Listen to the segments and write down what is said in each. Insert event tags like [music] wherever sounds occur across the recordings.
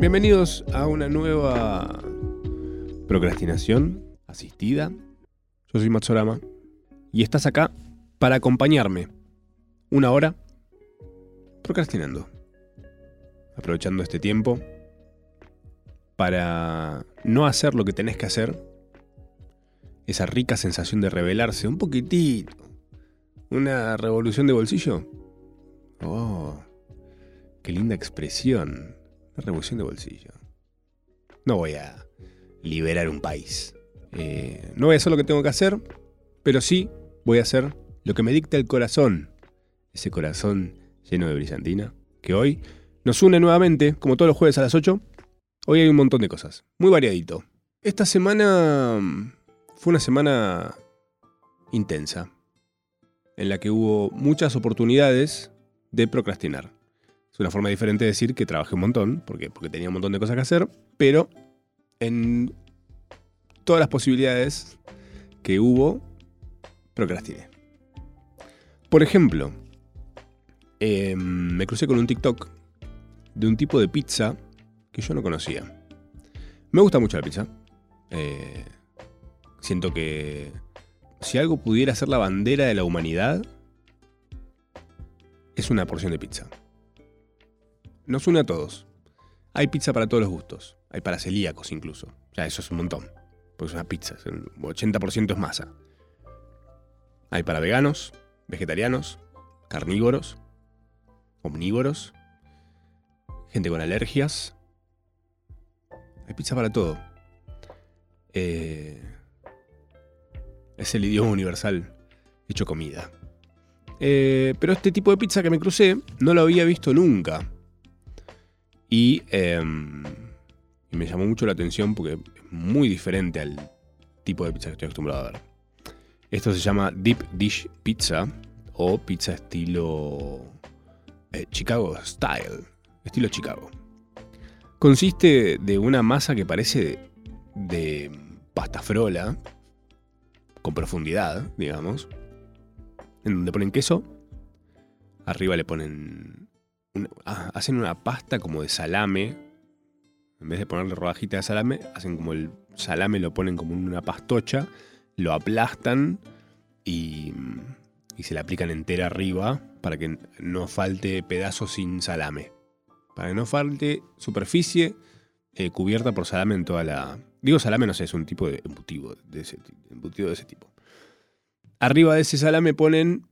Bienvenidos a una nueva procrastinación asistida. Yo soy Matsorama y estás acá para acompañarme una hora procrastinando. Aprovechando este tiempo para no hacer lo que tenés que hacer. Esa rica sensación de rebelarse un poquitito. Una revolución de bolsillo. Oh, qué linda expresión. Revolución de bolsillo. No voy a liberar un país. Eh, no voy a hacer lo que tengo que hacer, pero sí voy a hacer lo que me dicta el corazón. Ese corazón lleno de brillantina, que hoy nos une nuevamente, como todos los jueves a las 8. Hoy hay un montón de cosas, muy variadito. Esta semana mm, fue una semana intensa, en la que hubo muchas oportunidades de procrastinar. Es una forma diferente de decir que trabajé un montón, porque, porque tenía un montón de cosas que hacer, pero en todas las posibilidades que hubo, procrastiné. Por ejemplo, em, me crucé con un TikTok de un tipo de pizza que yo no conocía. Me gusta mucho la pizza. Eh, siento que si algo pudiera ser la bandera de la humanidad, es una porción de pizza. Nos une a todos. Hay pizza para todos los gustos. Hay para celíacos incluso. Ya eso es un montón. Porque es una pizza. Un 80% es masa. Hay para veganos, vegetarianos, carnívoros, omnívoros, gente con alergias. Hay pizza para todo. Eh, es el idioma universal hecho comida. Eh, pero este tipo de pizza que me crucé no lo había visto nunca. Y, em, y me llamó mucho la atención porque es muy diferente al tipo de pizza que estoy acostumbrado a ver. Esto se llama Deep Dish Pizza o pizza estilo eh, Chicago Style, estilo Chicago. Consiste de una masa que parece de pasta frola, con profundidad, digamos, en donde ponen queso, arriba le ponen, ah, hacen una pasta como de salame, en vez de ponerle rodajita de salame, hacen como el salame lo ponen como en una pastocha, lo aplastan y, y se le aplican entera arriba para que no falte pedazo sin salame. Para que no falte superficie eh, cubierta por salame en toda la... Digo salame, no sé, es un tipo de embutido de ese, embutido de ese tipo. Arriba de ese salame ponen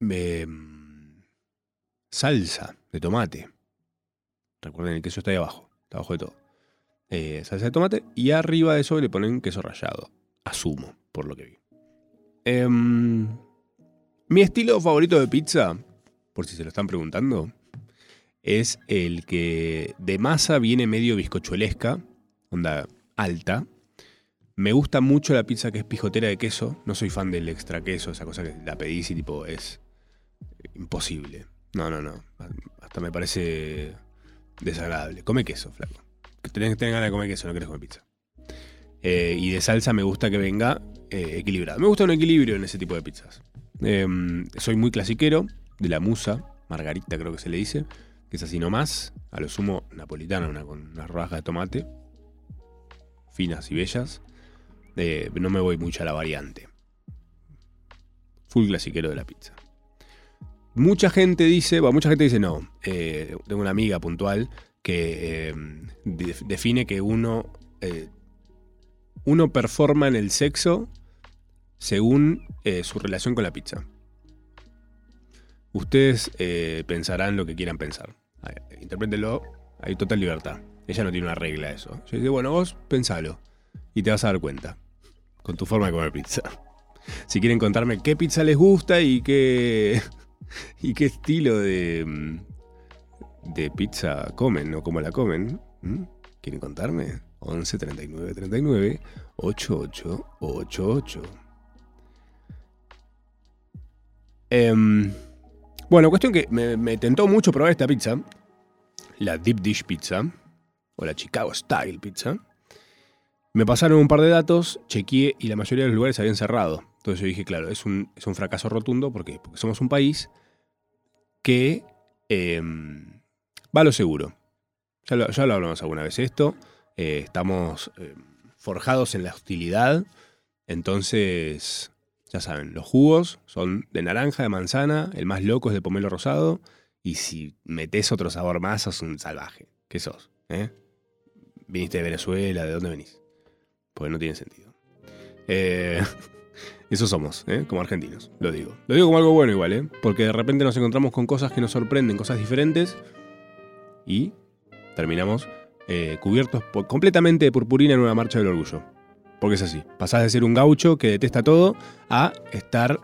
em, salsa de tomate. Recuerden, el queso está ahí abajo, está abajo de todo. Eh, salsa de tomate y arriba de eso le ponen queso rallado. Asumo, por lo que vi. Em, mi estilo favorito de pizza, por si se lo están preguntando, es el que de masa viene medio bizcochuelesca, onda alta. Me gusta mucho la pizza que es pijotera de queso. No soy fan del extra queso, esa cosa que la pedís y tipo es imposible. No, no, no. Hasta me parece desagradable. Come queso, flaco. Tenés tener ganas de comer queso, no querés comer pizza. Eh, y de salsa me gusta que venga eh, equilibrado. Me gusta un equilibrio en ese tipo de pizzas. Em, soy muy clasiquero, de la musa, margarita creo que se le dice, que es así nomás, a lo sumo napolitana, una, con unas rodajas de tomate, finas y bellas. Eh, no me voy mucho a la variante. Full clasiquero de la pizza. Mucha gente dice, bueno, mucha gente dice no. Eh, tengo una amiga puntual que em, define que uno, eh, uno performa en el sexo según su relación con la pizza. Ustedes pensarán lo que quieran pensar. Interprétenlo, hay total libertad. Ella no tiene una regla eso. Yo digo, bueno, vos pensalo y te vas a dar cuenta con tu forma de comer pizza. [laughs] Si quieren contarme qué pizza les gusta y qué [laughs] y qué estilo de de pizza comen o cómo la comen, ¿quieren contarme? 11 39 39 88 88. bueno, cuestión que me tentó mucho probar esta pizza, la Deep Dish Pizza, o la Chicago Style Pizza. Me pasaron un par de datos, chequeé y la mayoría de los lugares habían cerrado. Entonces yo dije, claro, es un, es un fracaso rotundo. ¿por qué? Porque somos un país que em, va a lo seguro. Ya lo, ya lo hablamos alguna vez esto. Eh, estamos eh, forjados en la hostilidad. Entonces, ya saben, los jugos son de naranja, de manzana, el más loco es de pomelo rosado. Y si metes otro sabor más, sos un salvaje. ¿Qué sos? ¿Eh? ¿Viniste de Venezuela? ¿De dónde venís? Porque no tiene sentido. Eh, [laughs] eso somos, ¿eh? como argentinos, lo digo. Lo digo como algo bueno igual, ¿eh? porque de repente nos encontramos con cosas que nos sorprenden, cosas diferentes, y terminamos eh, cubiertos por- completamente de purpurina en una marcha del orgullo. Porque es así. Pasás de ser un gaucho que detesta todo a estar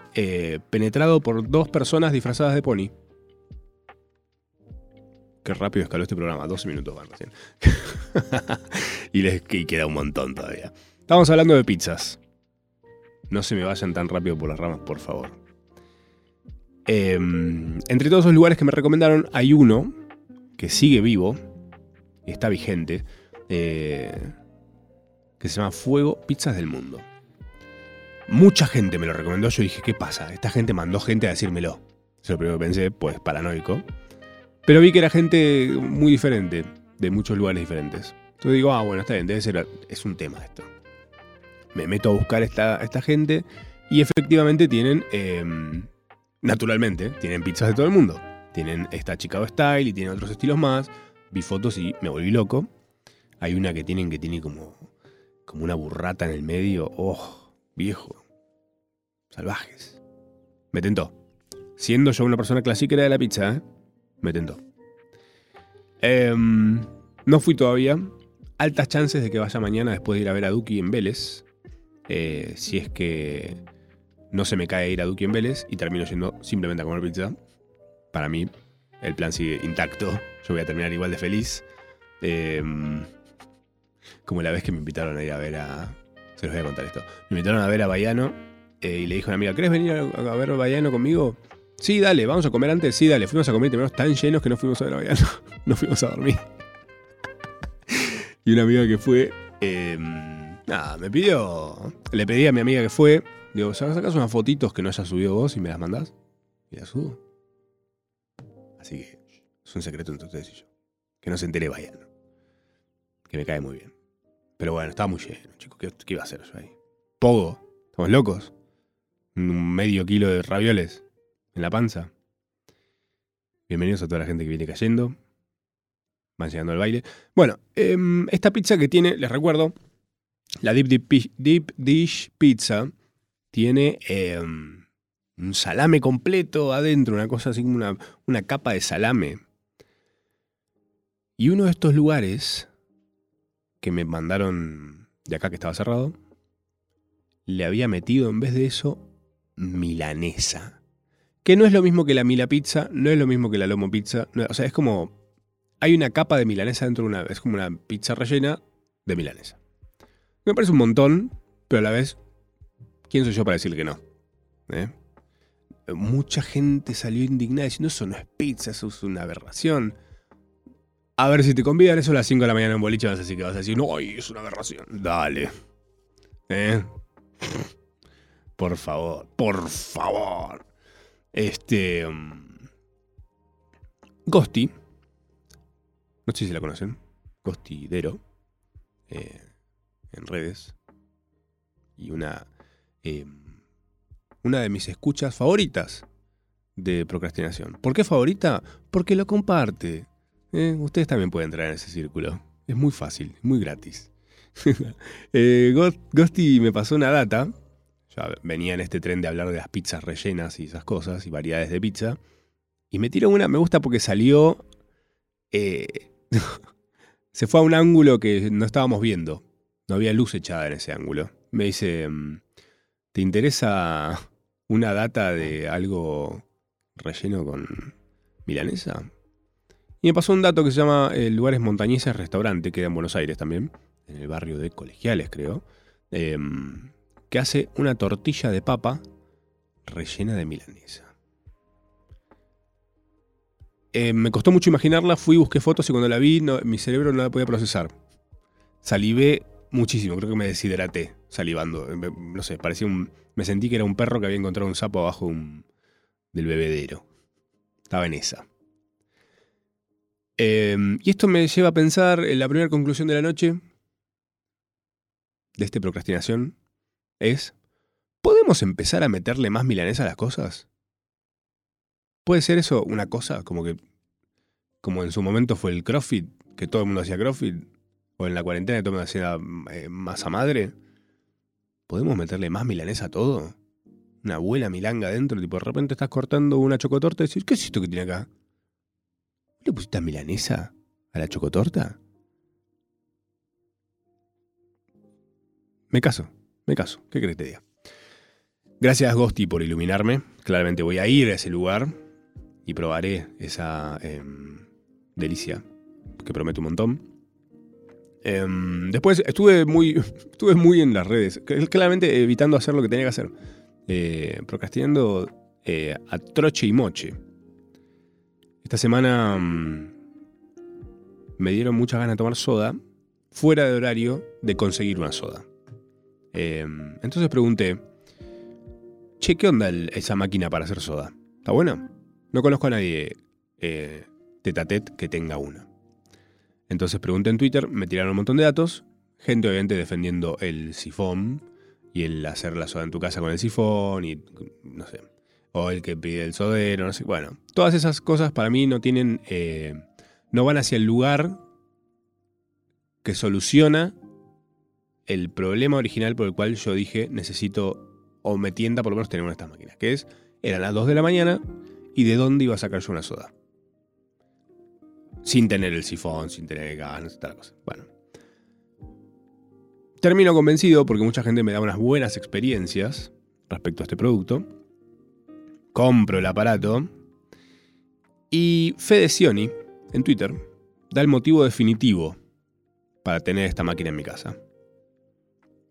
penetrado por dos personas disfrazadas de pony. Qué rápido escaló este programa. 12 minutos van recién. [laughs] y les y queda un montón todavía. Estamos hablando de pizzas. No se me vayan tan rápido por las ramas, por favor. Em, entre todos los lugares que me recomendaron, hay uno que sigue vivo está vigente, eh, que se llama Fuego Pizzas del Mundo. Mucha gente me lo recomendó. Yo dije, ¿qué pasa? Esta gente mandó gente a decírmelo. Eso es lo primero que pensé, pues paranoico. Pero vi que era gente muy diferente, de muchos lugares diferentes. Entonces digo, ah, bueno, está bien, debe ser, es un tema esto. Me meto a buscar esta, esta gente y efectivamente tienen, eh, naturalmente, tienen pizzas de todo el mundo. Tienen esta Chicago Style y tienen otros estilos más. Vi fotos y me volví loco. Hay una que tienen que tiene como, como una burrata en el medio. Oh, viejo. Salvajes. Me tentó. Siendo yo una persona clasicera de la pizza, ¿eh? me tentó. Em, no fui todavía. Altas chances de que vaya mañana después de ir a ver a Duki en Vélez. Eh, si es que no se me cae ir a Duki en Vélez y termino yendo simplemente a comer pizza. Para mí, el plan sigue intacto. Yo voy a terminar igual de feliz. Em, como la vez que me invitaron a ir a ver a. Se los voy a contar esto. Me invitaron a ver a Baiano eh, y le dijo a una amiga: ¿Querés venir a, ver a Baiano conmigo? Sí, dale, vamos a comer antes. Sí, dale. Fuimos a comer y terminamos tan llenos que no fuimos a ver a Baiano. [laughs] no fuimos a dormir. [laughs] y una amiga que fue. eh, nada, me pidió. Le pedí a mi amiga que fue. Digo, ¿sacas unas fotitos que no hayas subido vos y me las mandás? Y las subo. Así que es un secreto entre ustedes y yo. Que no se entere Baiano. Que me cae muy bien. Pero bueno, estaba muy lleno, chicos. ¿Qué, qué iba a hacer yo ahí? Pogo. ¿Estamos locos? Un medio kilo de ravioles en la panza. Bienvenidos a toda la gente que viene cayendo. Van llegando al baile. Bueno, em, esta pizza que tiene, les recuerdo, la Deep, Dish Pizza tiene em, un salame completo adentro, una cosa así como una, una capa de salame. Y uno de estos lugares que me mandaron de acá que estaba cerrado, le había metido en vez de eso milanesa. Que no es lo mismo que la Mila Pizza, no es lo mismo que la Lomo Pizza. no- o sea, es como. Hay una capa de milanesa dentro de una. Es como una pizza rellena de milanesa. Me parece un montón, pero a la vez. ¿Quién soy yo para decirle que no? ¿Eh? Mucha gente salió indignada diciendo: Eso no es pizza, eso es una aberración. A ver si te convidan eso a las 5 de la mañana en boliche, vas a decir que vas a decir: No, es una aberración. Dale. ¿Eh? Por favor, por favor. Este. mm, Ghosty. No sé si la conocen. Ghosty Dero. eh, en redes. Y una. eh, una de mis escuchas favoritas de procrastinación. ¿Por qué favorita? Porque lo comparte. Eh, ustedes también pueden entrar en ese círculo. Es muy fácil, muy gratis. [laughs] Eh, Ghosty me pasó una data. Ya venía en este tren de hablar de las pizzas rellenas y esas cosas y variedades de pizza. Y me tiró una, me gusta porque salió. eh, [laughs] se fue a un ángulo que no estábamos viendo. No había luz echada en ese ángulo. Me dice: mm, ¿Te interesa una data de algo relleno con milanesa? Y me pasó un dato que se llama eh, Lugares Montañeses Restaurante, que queda en Buenos Aires también, en el barrio de Colegiales, creo, em, que hace una tortilla de papa rellena de milanesa. Eh, me costó mucho imaginarla, fui, busqué fotos y cuando la vi, mi cerebro no la podía procesar. Salivé muchísimo, creo que me deshidraté salivando. No sé, parecía un. Me sentí que era un perro que había encontrado un sapo abajo un- del bebedero. Estaba en esa. Em, y esto me lleva a pensar en la primera conclusión de la noche de esta procrastinación es, ¿podemos empezar a meterle más milanesa a las cosas? ¿Puede ser eso una cosa como que, como en su momento fue el CrossFit, que todo el mundo hacía CrossFit, o en la cuarentena que mundo hacía eh, masa madre? ¿Podemos meterle más milanesa a todo? Una abuela milanga adentro, tipo de repente estás cortando una chocotorta y decís, ¿qué es esto que tiene acá? ¿Le pusiste milanesa a la chocotorta? Me caso, me caso. ¿Qué crees que te diga? Gracias, Gosti, por iluminarme. Claramente voy a ir a ese lugar y probaré esa em, delicia que prometo un montón. Em, después estuve muy, [laughs] estuve muy en las redes, claramente evitando hacer lo que tenía que hacer. Eh, procrastinando eh, a troche y moche. Esta semana mm, me dieron muchas ganas de tomar soda, fuera de horario de conseguir una soda. Em, entonces pregunté, che, ¿qué onda esa máquina para hacer soda? ¿Está buena? No conozco a nadie eh, tetatet que tenga una. Entonces pregunté en Twitter, me tiraron un montón de datos, gente obviamente defendiendo el sifón y el hacer la soda en tu casa con el sifón y no sé, o el que pide el sodero, no sé, bueno, todas esas cosas para mí no tienen, eh, no van hacia el lugar que soluciona el problema original por el cual yo dije necesito o me tienda por lo menos tener una de estas máquinas, que es, eran las 2 de la mañana y de dónde iba a sacar yo una soda. Sin tener el sifón, sin tener gas, tal cosa. Bueno. Termino convencido porque mucha gente me da unas buenas experiencias respecto a este producto. Compro el aparato. Y Fede Sioni, en Twitter, da el motivo definitivo para tener esta máquina en mi casa.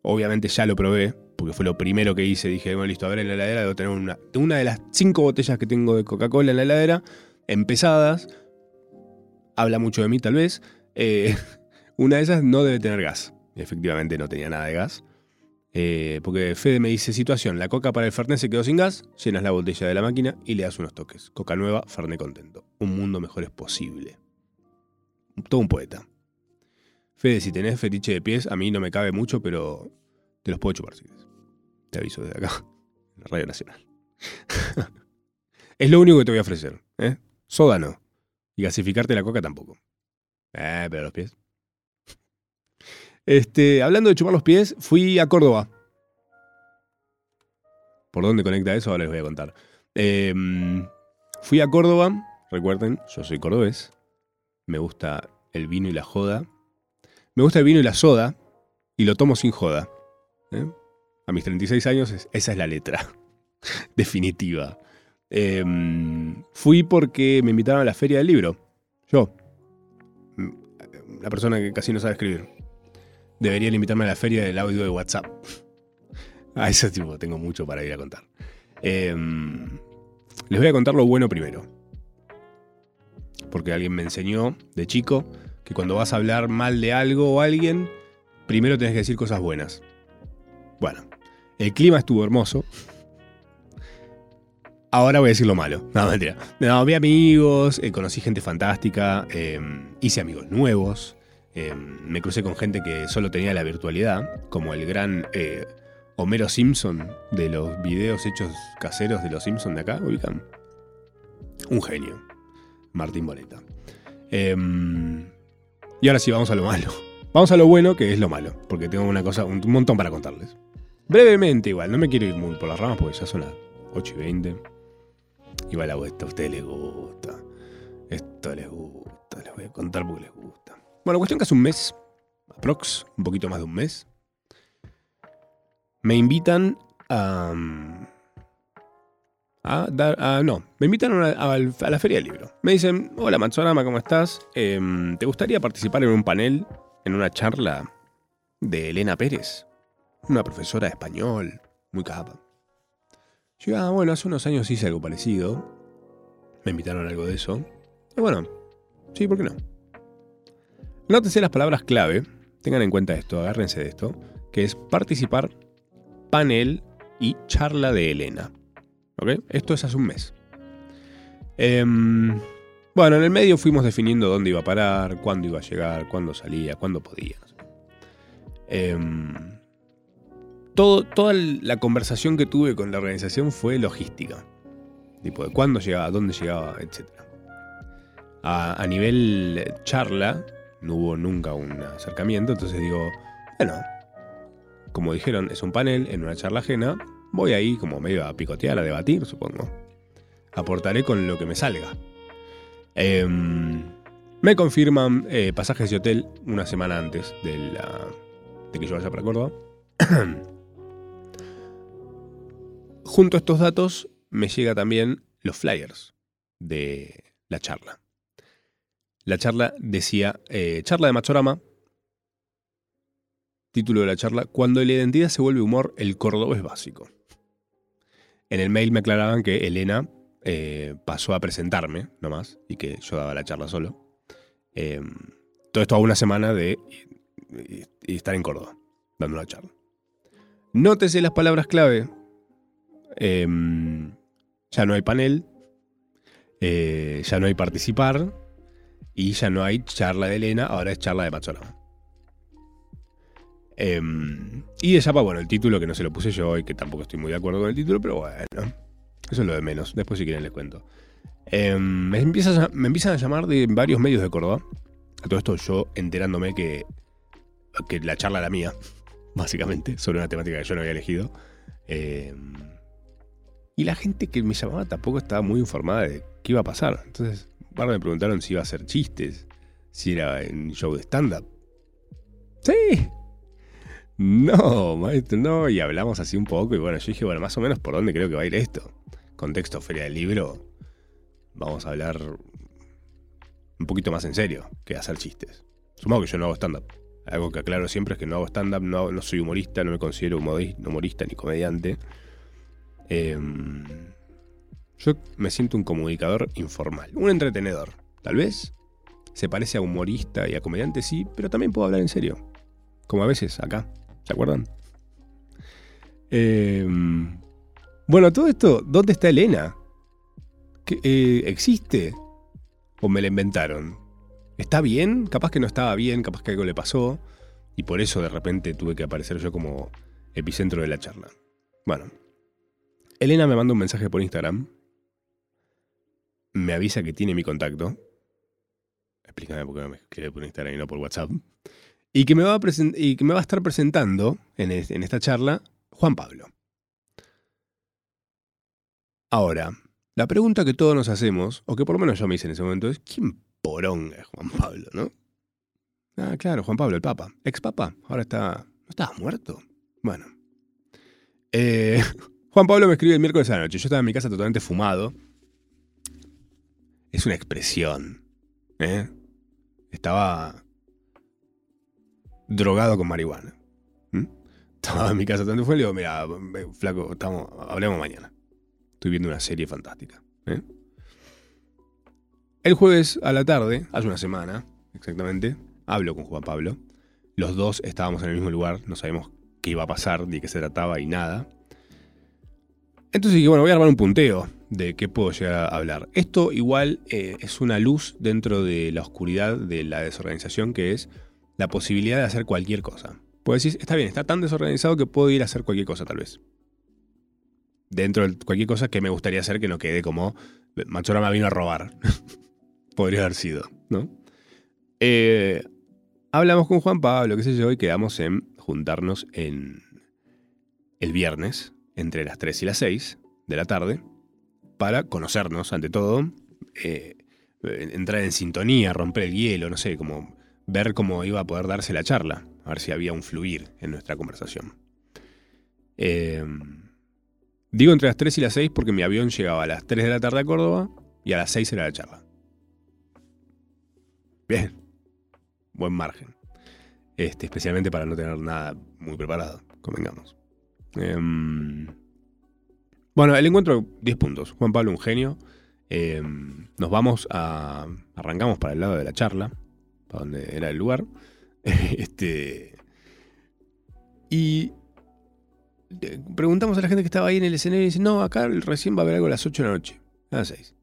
Obviamente ya lo probé, porque fue lo primero que hice. Dije, bueno, listo, a ver en la heladera debo tener una, una de las cinco botellas que tengo de Coca-Cola en la heladera, empezadas. Habla mucho de mí, tal vez. Eh, [laughs] una de esas no debe tener gas. Efectivamente no tenía nada de gas. Eh, porque Fede me dice, situación, la coca para el Fernet se quedó sin gas, llenas la botella de la máquina y le das unos toques. Coca nueva, Fernet contento. Un mundo mejor es posible. Todo un poeta. Fede, si tenés fetiche de pies, a mí no me cabe mucho, pero te los puedo chupar si quieres. Te aviso desde acá, en Radio Nacional. [laughs] es lo único que te voy a ofrecer. ¿eh? Y gasificarte la coca tampoco. Eh, pero los pies. Este, hablando de chupar los pies, fui a Córdoba. ¿Por dónde conecta eso? Ahora les voy a contar. Em, fui a Córdoba, recuerden, yo soy cordobés. Me gusta el vino y la joda. Me gusta el vino y la soda y lo tomo sin joda. ¿eh? A mis 36 años esa es la letra [laughs] definitiva. Em, fui porque me invitaron a la feria del libro. Yo, la persona que casi no sabe escribir. Deberían invitarme a la feria del audio de WhatsApp. [laughs] A ese tipo tengo mucho para ir a contar. Em, les voy a contar lo bueno primero. Porque alguien me enseñó de chico que cuando vas a hablar mal de algo o alguien, primero tenés que decir cosas buenas. Bueno, el clima estuvo hermoso. Ahora voy a decir lo malo. [laughs] No, mentira. No, vi amigos, eh, conocí gente fantástica, em, hice amigos nuevos, em, me crucé con gente que solo tenía la virtualidad, como el gran eh, Homero Simpson de los videos hechos caseros de los Simpsons de acá, ubican. Un genio, Martín Boleta. Em, y ahora sí, vamos a lo malo. Vamos a lo bueno, que es lo malo, porque tengo una cosa, un montón para contarles. Brevemente igual, no me quiero ir muy por las ramas porque ya son las 8 y 20. Igual a esto a ustedes les gusta. Esto les gusta, les voy a contar porque les gusta. Bueno, cuestión que hace un mes, aprox, un poquito más de un mes, me invitan a... A no, me invitan a, la Feria del Libro. Me dicen, hola Matsorama, ¿cómo estás? Em, ¿Te gustaría participar en un panel, en una charla de Elena Pérez? Una profesora de español, muy capa. Ah, bueno, hace unos años hice algo parecido. Me invitaron a algo de eso. Y bueno, sí, ¿por qué no? Nótense las palabras clave, tengan en cuenta esto, agárrense de esto, que es participar, panel y charla de Elena. Esto es hace un mes. Em, Bueno, en el medio fuimos definiendo dónde iba a parar, cuándo iba a llegar, cuándo salía, cuándo podía. Em, toda la conversación que tuve con la organización fue logística. Tipo, de cuándo llegaba, dónde llegaba, etc. A, nivel charla, no hubo nunca un acercamiento, entonces digo, bueno, como dijeron, es un panel en una charla ajena, voy ahí como medio a picotear, a debatir, supongo. Aportaré con lo que me salga. Em, me confirman eh, pasajes de hotel una semana antes de, la, de que yo vaya para Córdoba. [clears throat] Junto a estos datos me llega también los flyers de la charla. La charla decía, eh, charla de Machorama, título de la charla, Cuando la identidad se vuelve humor, el es básico. En el mail me aclaraban que Elena eh, pasó a presentarme nomás y que yo daba la charla solo. Em, todo esto a una semana de estar en Córdoba, dando la charla. Nótese las palabras clave. Em, ya no hay panel, eh, ya no hay participar y ya no hay charla de Elena, ahora es charla de Machorama. Em, y de Yapa, bueno, el título que no se lo puse yo y que tampoco estoy muy de acuerdo con el título, pero bueno. Eso es lo de menos. Después, si quieren, les cuento. Em, me, empiezan a, me empiezan a llamar de varios medios de Córdoba. A todo esto, yo enterándome que, que la charla era mía, [laughs] básicamente, sobre una temática que yo no había elegido. Y la gente que me llamaba tampoco estaba muy informada de qué iba a pasar. Entonces, ahora me preguntaron si iba a hacer chistes, si era en show de stand-up. Sí, no, maestro, no. Y hablamos así un poco. Y bueno, yo dije, bueno, más o menos por dónde creo que va a ir esto contexto Feria del Libro, vamos a hablar un poquito más en serio que hacer chistes. Supongo que yo no hago stand-up. Algo que aclaro siempre es que no hago stand-up, no, soy humorista, no me considero humorista ni comediante. Em, yo me siento un comunicador informal, un entretenedor. Tal vez se parece a humorista y a comediante, sí, pero también puedo hablar en serio. Como a veces acá, ¿se acuerdan? Eh, bueno, todo esto, ¿dónde está Elena? Eh, ¿Existe? ¿O me la inventaron? ¿Está bien? Capaz que no estaba bien, capaz que algo le pasó. Y por eso de repente tuve que aparecer yo como epicentro de la charla. Bueno, Elena me manda un mensaje por Instagram. Me avisa que tiene mi contacto. Explícame por qué me escribe por Instagram y no por WhatsApp. Y que me va a, y que me va a estar presentando en, esta charla Juan Pablo. Ahora, la pregunta que todos nos hacemos, o que por lo menos yo me hice en ese momento, es ¿quién poronga es Juan Pablo, no? Ah, claro, Juan Pablo, el Papa. Ex Papa. Ahora está. ¿No estaba muerto? Bueno. Eh, [laughs] Juan Pablo me escribe el miércoles a la noche. Yo estaba en mi casa totalmente fumado. Es una expresión. ¿eh? Estaba drogado con marihuana. Estaba en mi casa fumado y le digo, mira, flaco, estamos, hablemos mañana. Estoy viendo una serie fantástica. ¿eh? El jueves a la tarde, hace una semana exactamente, hablo con Juan Pablo. Los dos estábamos en el mismo lugar, no sabíamos qué iba a pasar, ni qué se trataba y nada. Entonces dije, bueno, voy a armar un punteo de qué puedo llegar a hablar. Esto igual eh, es una luz dentro de la oscuridad de la desorganización que es la posibilidad de hacer cualquier cosa. Puedes decir, está bien, está tan desorganizado que puedo ir a hacer cualquier cosa tal vez dentro de cualquier cosa que me gustaría hacer que no quede como Machorama vino a robar. [laughs] Podría haber sido, ¿no? Eh, hablamos con Juan Pablo, qué sé yo, y quedamos en juntarnos en el viernes, entre las 3 y las 6 de la tarde, para conocernos ante todo, eh, entrar en sintonía, romper el hielo, no sé, como ver cómo iba a poder darse la charla, a ver si había un fluir en nuestra conversación. Eh, Digo entre las 3 y las 6 porque mi avión llegaba a las 3 de la tarde a Córdoba y a las 6 era la charla. Bien. Buen margen. Este, especialmente para no tener nada muy preparado, convengamos. Em, bueno, el encuentro, 10 puntos. Juan Pablo, un genio. Em, nos vamos a. Arrancamos para el lado de la charla, para donde era el lugar. [laughs] este. Y preguntamos a la gente que estaba ahí en el escenario y dice, no, acá recién va a haber algo a las 8 de la noche, a las 6.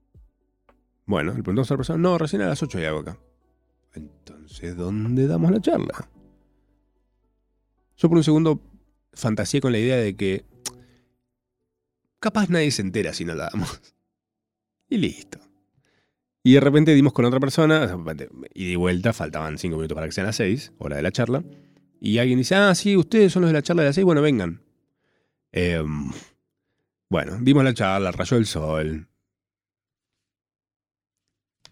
Bueno, le preguntamos a la persona, no, recién a las 8 hay algo acá. Entonces, ¿dónde damos la charla? Yo por un segundo fantaseé con la idea de que capaz nadie se entera si no la damos. [laughs] Y listo. Y de repente dimos con otra persona, y de vuelta, faltaban 5 minutos para que sean las 6, hora de la charla. Y alguien dice, ah, sí, ustedes son los de la charla de las 6, bueno, vengan. Em, bueno, dimos la charla, rayó el sol.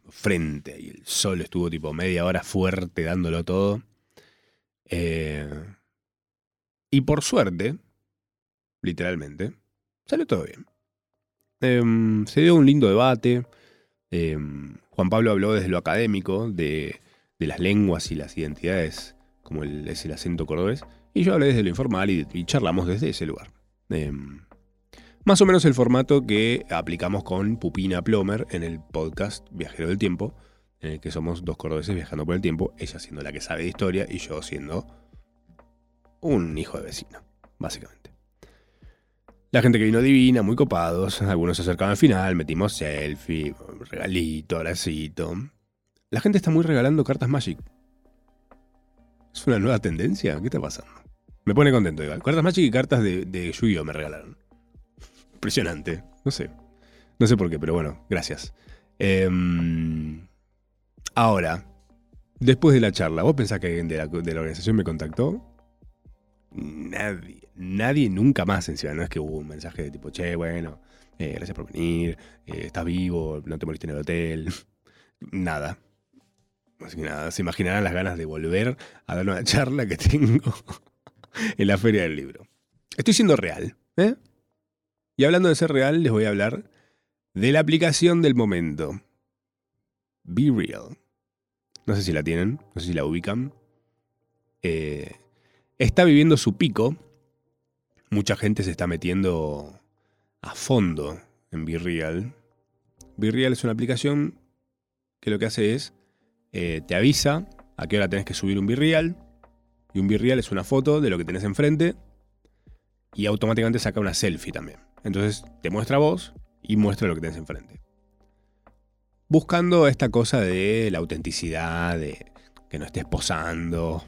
Frente, y el sol estuvo tipo media hora fuerte dándolo todo. Eh, y por suerte, literalmente, salió todo bien. Em, se dio un lindo debate. Em, Juan Pablo habló desde lo académico de, las lenguas y las identidades, como es el acento cordobés. Y yo hablé desde lo informal y, charlamos desde ese lugar. Em, más o menos el formato que aplicamos con Pupina Plomer en el podcast Viajero del Tiempo, en el que somos dos cordobeses viajando por el tiempo, ella siendo la que sabe de historia y yo siendo un hijo de vecino, básicamente. La gente que vino divina, muy copados, algunos se acercaban al final, metimos selfie, regalito, abracito. La gente está muy regalando cartas Magic. ¿Es una nueva tendencia? ¿Qué está pasando? Me pone contento igual. Cartas Magic y cartas de, de Yu-Gi-Oh! me regalaron. Impresionante. No sé. No sé por qué, pero bueno, gracias. Em, ahora, después de la charla, ¿vos pensás que alguien de la organización me contactó? nadie, nadie nunca más encima. No es que hubo un mensaje de tipo, che, bueno, eh, gracias por venir, eh, estás vivo, no te moriste en el hotel. [laughs] nada. Así que nada, se imaginarán las ganas de volver a dar una [laughs] charla que tengo [laughs] en la feria del libro. Estoy siendo real, ¿eh? Y hablando de ser real, les voy a hablar de la aplicación del momento. Be Real. No sé si la tienen, no sé si la ubican. Eh, está viviendo su pico. Mucha gente se está metiendo a fondo en BeReal. BeReal es una aplicación que lo que hace es eh, te avisa a qué hora tenés que subir un BeReal. Y un BeReal es una foto de lo que tenés enfrente. Y automáticamente saca una selfie también. Entonces te muestra vos y muestra lo que tenés enfrente. Buscando esta cosa de la autenticidad, de que no estés posando,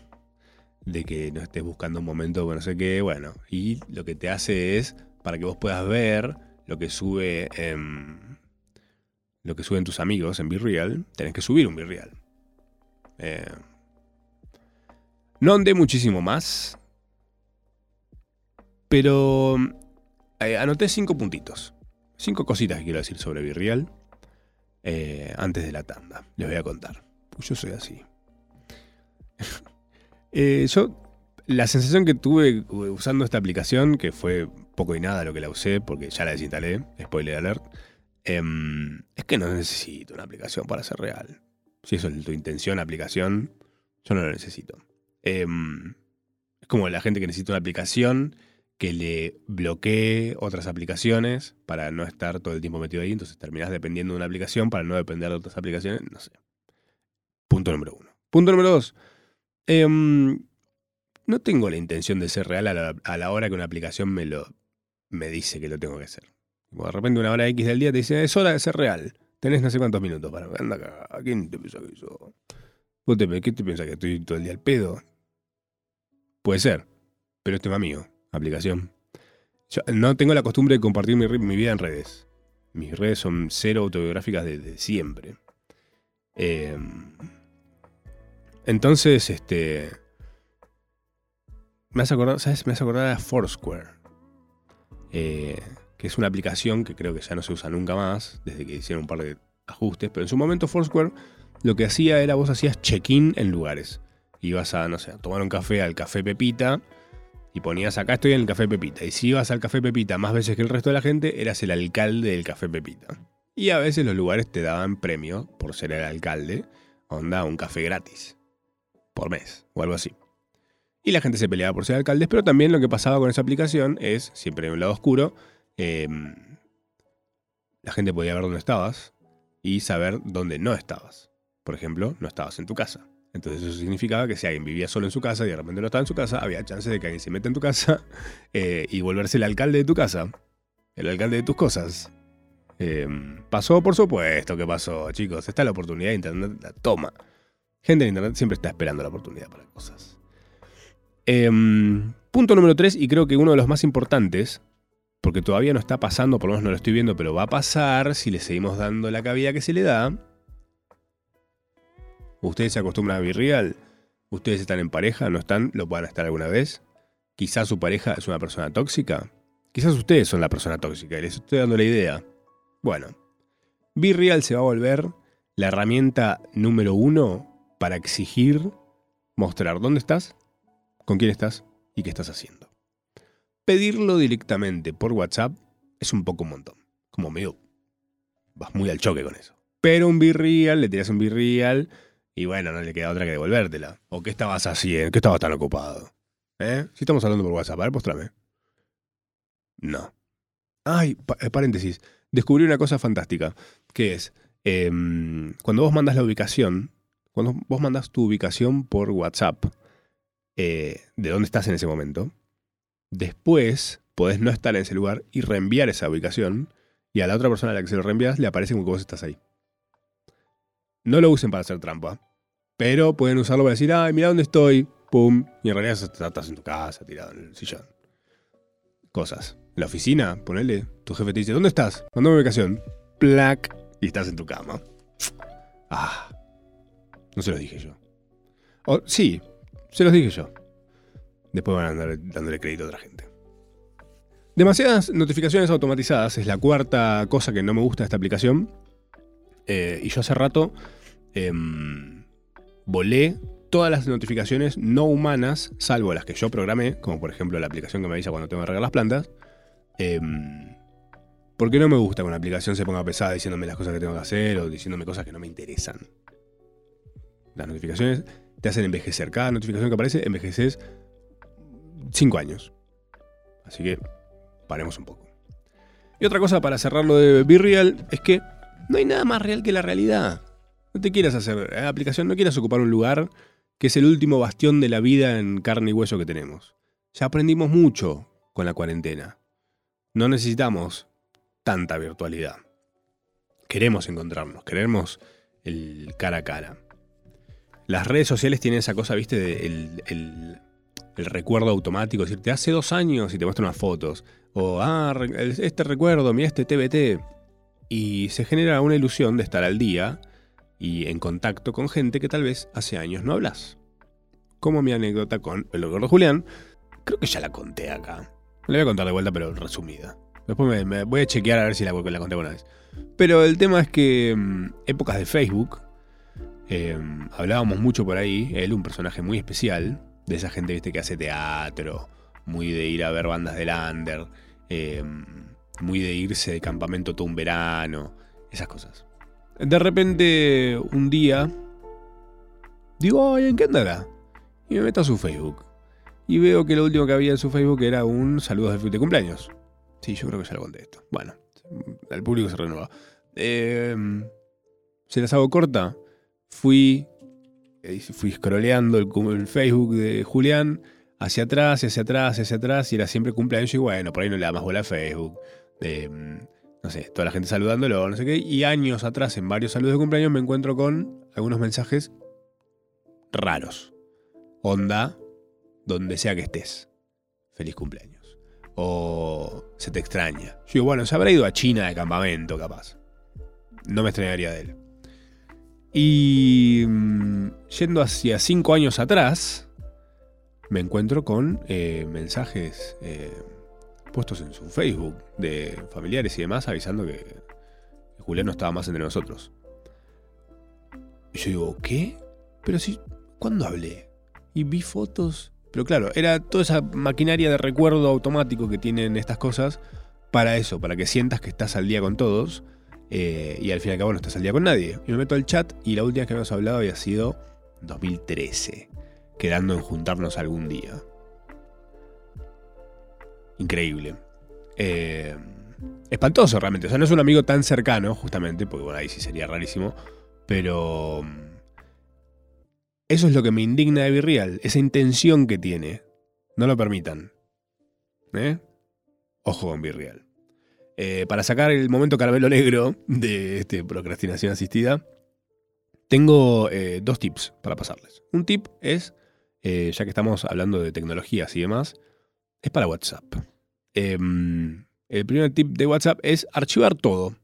de que no estés buscando un momento, no sé qué, bueno, y lo que te hace es, para que vos puedas ver lo que sube en, lo que suben tus amigos en BeReal, tenés que subir un BeReal. Eh, no andé muchísimo más, pero eh, anoté cinco puntitos, cinco cositas que quiero decir sobre BeReal eh, antes de la tanda. Les voy a contar. Pues yo soy así. [laughs] Eh, yo, la sensación que tuve usando esta aplicación, que fue poco y nada lo que la usé, porque ya la desinstalé, spoiler alert, em, es que no necesito una aplicación para ser real. Si eso es tu intención, aplicación, yo no lo necesito. Em, es como la gente que necesita una aplicación que le bloquee otras aplicaciones para no estar todo el tiempo metido ahí, entonces terminas dependiendo de una aplicación para no depender de otras aplicaciones, no sé. Punto número uno. Punto número dos. Em, no tengo la intención de ser real a la, hora que una aplicación me, lo, me dice que lo tengo que hacer. de repente una hora X del día te dice, es hora de ser real. Tenés no sé cuántos minutos para... Anda acá. ¿A quién te piensa que te, ¿Qué te piensas que estoy todo el día al pedo? Puede ser. Pero es mío. Aplicación. Yo no tengo la costumbre de compartir mi, mi, vida en redes. Mis redes son cero autobiográficas desde siempre. Eh, entonces, este. Me has acordado, ¿sabes? Me has acordado a Foursquare. Eh, que es una aplicación que creo que ya no se usa nunca más, desde que hicieron un par de ajustes. Pero en su momento, Foursquare lo que hacía era vos hacías check-in en lugares. Ibas a, no sé, a tomar un café al Café Pepita y ponías acá estoy en el Café Pepita. Y si ibas al Café Pepita más veces que el resto de la gente, eras el alcalde del Café Pepita. Y a veces los lugares te daban premio por ser el alcalde. Onda, un café gratis por mes o algo así. Y la gente se peleaba por ser alcaldes, pero también lo que pasaba con esa aplicación es, siempre en un lado oscuro, em, la gente podía ver dónde estabas y saber dónde no estabas. Por ejemplo, no estabas en tu casa. Entonces eso significaba que si alguien vivía solo en su casa y de repente no estaba en su casa, había chance de que alguien se meta en tu casa [laughs] eh, y volverse el alcalde de tu casa, el alcalde de tus cosas. Em, pasó, por supuesto que pasó, chicos. Está la oportunidad de Internet, la toma. Gente en Internet siempre está esperando la oportunidad para cosas. Em, punto número 3, y creo que uno de los más importantes, porque todavía no está pasando, por lo menos no lo estoy viendo, pero va a pasar si le seguimos dando la cabida que se le da. Ustedes se acostumbran a vivir real. Ustedes están en pareja, no están, lo van a estar alguna vez. Quizás su pareja es una persona tóxica. Quizás ustedes son la persona tóxica y les estoy dando la idea. Bueno, Real se va a volver la herramienta número uno para exigir mostrar dónde estás, con quién estás y qué estás haciendo. Pedirlo directamente por WhatsApp es un poco un montón. Como medio. Vas muy al choque con eso. Pero un Real, le tiras un Real y bueno, no le queda otra que devolvértela. ¿O qué estabas haciendo? ¿Qué estabas tan ocupado? ¿Eh? Si estamos hablando por WhatsApp, a ver, postrame. No. Ay, eh, paréntesis. Descubrí una cosa fantástica, que es, em, cuando vos mandas la ubicación, cuando vos mandas tu ubicación por WhatsApp, eh, de dónde estás en ese momento, después podés no estar en ese lugar y reenviar esa ubicación, y a la otra persona a la que se lo reenvías le aparece como que vos estás ahí. No lo usen para hacer trampa, pero pueden usarlo para decir, ay, mira dónde estoy, pum, y en realidad estás en tu casa, tirado en el sillón. Cosas. La oficina, ponele, tu jefe te dice, ¿dónde estás? Mandame ubicación. Plac, y estás en tu cama. Ah, no se los dije yo. Sí, se los dije yo. Después van a andar dándole crédito a otra gente. Demasiadas notificaciones automatizadas es la cuarta cosa que no me gusta de esta aplicación. Eh, y yo hace rato em, volé todas las notificaciones no humanas, salvo las que yo programé, como por ejemplo la aplicación que me avisa cuando tengo que regar las plantas. Em, porque no me gusta que una aplicación se ponga pesada diciéndome las cosas que tengo que hacer o diciéndome cosas que no me interesan. Las notificaciones te hacen envejecer. Cada notificación que aparece envejeces 5 años. Así que paremos un poco. Y otra cosa para cerrarlo de Be Real es que no hay nada más real que la realidad. No te quieras hacer la aplicación, no quieras ocupar un lugar que es el último bastión de la vida en carne y hueso que tenemos. Ya aprendimos mucho con la cuarentena. No necesitamos tanta virtualidad. Queremos encontrarnos, queremos el cara a cara. Las redes sociales tienen esa cosa, viste, de el, recuerdo automático, es decir, te hace dos años y te muestran unas fotos. O, ah, este recuerdo, mira este TBT. Y se genera una ilusión de estar al día y en contacto con gente que tal vez hace años no hablas. Como mi anécdota con el gordo Julián, creo que ya la conté acá. La voy a contar de vuelta, pero resumida. Después me, voy a chequear a ver si la, la conté alguna vez. Pero el tema es que mm, épocas de Facebook, em, hablábamos mucho por ahí, él un personaje muy especial, de esa gente ¿viste, que hace teatro, muy de ir a ver bandas de lander, em, muy de irse de campamento todo un verano, esas cosas. De repente, un día, digo, ¿en qué andará? Y me meto a su Facebook. Y veo que lo último que había en su Facebook era un saludo de, de cumpleaños. Sí, yo creo que ya lo conté esto. Bueno, el público se renueva. Em, se las hago corta. Fui, eh, fui scrolleando el, Facebook de Julián hacia atrás, hacia atrás, hacia atrás, y era siempre cumpleaños. Y bueno, por ahí no le da más bola a Facebook. Em, no sé, toda la gente saludándolo, no sé qué. Y años atrás, en varios saludos de cumpleaños, me encuentro con algunos mensajes raros. Onda, donde sea que estés. Feliz cumpleaños. O se te extraña. Yo digo, bueno, se habrá ido a China de campamento, capaz. No me extrañaría de él. Y mm, yendo hacia cinco años atrás, me encuentro con eh, mensajes eh, puestos en su Facebook de familiares y demás avisando que Julián no estaba más entre nosotros. Y yo digo, ¿qué? Pero si, ¿cuándo hablé? Y vi fotos. Pero claro, era toda esa maquinaria de recuerdo automático que tienen estas cosas para eso, para que sientas que estás al día con todos eh, y al fin y al cabo no estás al día con nadie. Y me meto al chat y la última vez que habíamos hablado había sido 2013, quedando en juntarnos algún día increíble. Eh, espantoso realmente. O sea, no es un amigo tan cercano, justamente, porque bueno, ahí sí sería rarísimo. Pero. Mm, eso es lo que me indigna de Virreal, esa intención que tiene. No lo permitan. ¿Eh? Ojo con Virreal. Eh, para sacar el momento caramelo negro de este procrastinación asistida, tengo eh, dos tips para pasarles. Un tip es, eh, ya que estamos hablando de tecnologías y demás, es para WhatsApp. Em, el primer tip de WhatsApp es archivar todo.